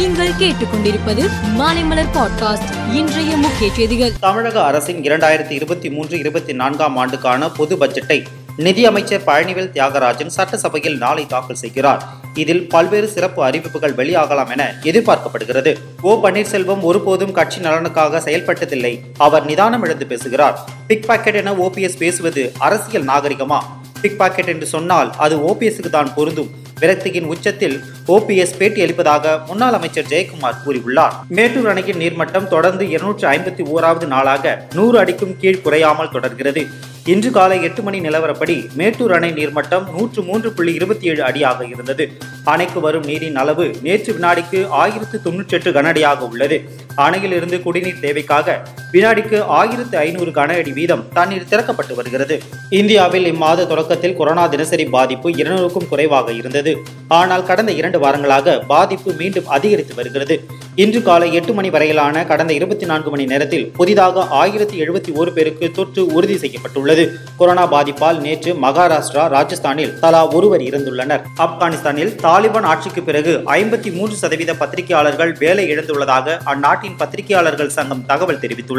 நீங்கள் கேட்டுக்கொண்டிருப்பது மாலைமலர் பாட்காஸ்ட் இன்றைய முக்கிய செய்திகள். தமிழக அரசின் இரண்டாயிரத்தி இருபத்தி மூன்று இருபத்தி நான்காம் ஆண்டுக்கான பொது பட்ஜெட்டை நிதியமைச்சர் பழனிவேல் தியாகராஜன் சட்டசபையில் நாளை தாக்கல் செய்கிறார். இதில் பல்வேறு சிறப்பு அறிவிப்புகள் வெளியாகலாம் என எதிர்பார்க்கப்படுகிறது. ஓ பன்னீர்செல்வம் ஒருபோதும் கட்சி நலனுக்காக செயல்பட்டதில்லை. அவர் நிதானம் இழந்து பேசுகிறார். பிக் பாக்கெட் என ஓபிஎஸ் பேசுவது அரசியல் நாகரிகமா? பிக் பாக்கெட் என்று சொன்னால் அது ஓபிஎஸ்க்கு தான் பொருந்தும். விரக்தியின் உச்சத்தில் ஓபிஎஸ் பேட்டியளிப்பதாக முன்னாள் அமைச்சர் ஜெயக்குமார் கூறியுள்ளார். மேட்டூர் அணையின் நீர்மட்டம் தொடர்ந்து இருநூற்று ஐம்பத்தி ஓராவது நாளாக நூறு அடிக்கும் கீழ் குறையாமல் தொடர்கிறது. இன்று காலை எட்டு மணி நிலவரப்படி மேட்டூர் அணை நீர்மட்டம் நூற்று மூன்று புள்ளி இருபத்தி ஏழு அடியாக இருந்தது. அணைக்கு வரும் நீரின் அளவு நேற்று வினாடிக்கு ஆயிரத்து தொன்னூற்றி எட்டு கனஅடியாக உள்ளது. அணையிலிருந்து குடிநீர் தேவைக்காக வினாடிக்கு ஆயிரத்து ஐநூறு கன அடி வீதம் தண்ணீர் திறக்கப்பட்டு வருகிறது. இந்தியாவில் இம்மாத தொடக்கத்தில் கொரோனா தினசரி பாதிப்பு இருநூறுக்கும் குறைவாக இருந்தது. ஆனால் கடந்த இரண்டு வாரங்களாக பாதிப்பு மீண்டும் அதிகரித்து வருகிறது. இன்று காலை எட்டு மணி வரையிலான கடந்த இருபத்தி நான்கு மணி நேரத்தில் புதிதாக ஆயிரத்தி எழுபத்தி ஒரு பேருக்கு தொற்று உறுதி செய்யப்பட்டுள்ளது. கொரோனா பாதிப்பால் நேற்று மகாராஷ்டிரா ராஜஸ்தானில் தலா ஒருவர் இறந்துள்ளனர். ஆப்கானிஸ்தானில் தாலிபான் ஆட்சிக்கு பிறகு ஐம்பத்தி மூன்று சதவீத பத்திரிகையாளர்கள் வேலை இழந்துள்ளதாக அந்நாட்டின் பத்திரிகையாளர்கள் சங்கம் தகவல் தெரிவித்துள்ளது.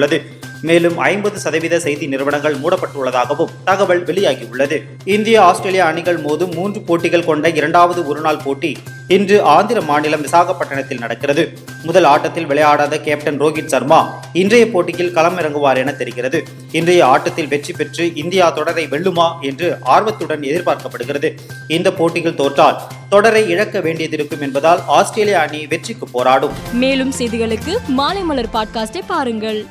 மேலும் ஐம்பது சதவீத செய்தி நிறுவனங்கள் மூடப்பட்டுள்ளதாகவும் தகவல் வெளியாகியுள்ளது. இந்திய ஆஸ்திரேலியா அணிகள் மோதும் மூன்று போட்டிகள் கொண்ட இரண்டாவது ஒருநாள் போட்டி இன்று ஆந்திர மாநிலம் விசாகப்பட்டினத்தில் நடக்கிறது. முதல் ஆட்டத்தில் விளையாடாத கேப்டன் ரோஹித் சர்மா இன்றைய போட்டியில் களமிறங்குவார் என தெரிகிறது. இன்றைய ஆட்டத்தில் வெற்றி பெற்று இந்தியா தொடரை வெல்லுமா என்று ஆர்வத்துடன் எதிர்பார்க்கப்படுகிறது. இந்த போட்டியில் தோற்றால் தொடரை இழக்க வேண்டியதிருக்கும் என்பதால் ஆஸ்திரேலிய அணி வெற்றிக்கு போராடும். மேலும் செய்திகளுக்கு மாலைமலர் பாட்காஸ்டை பாருங்கள்.